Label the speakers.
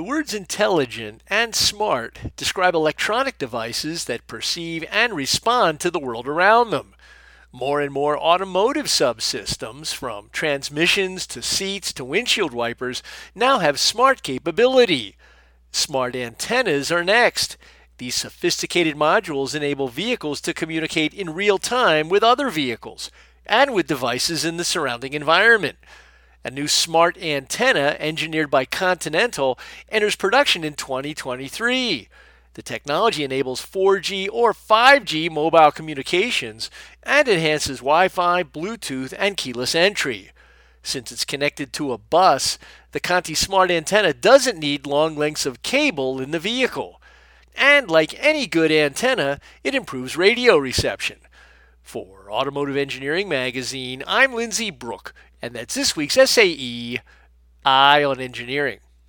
Speaker 1: The words intelligent and smart describe electronic devices that perceive and respond to the world around them. More and more automotive subsystems, from transmissions to seats to windshield wipers, now have smart capability. Smart antennas are next. These sophisticated modules enable vehicles to communicate in real time with other vehicles and with devices in the surrounding environment. A new smart antenna engineered by Continental enters production in 2023. The technology enables 4G or 5G mobile communications and enhances Wi Fi, Bluetooth, and keyless entry. Since it's connected to a bus, the Conti Smart Antenna doesn't need long lengths of cable in the vehicle. And like any good antenna, it improves radio reception. For Automotive Engineering Magazine, I'm Lindsay Brooke, and that's this week's SAE Eye on Engineering.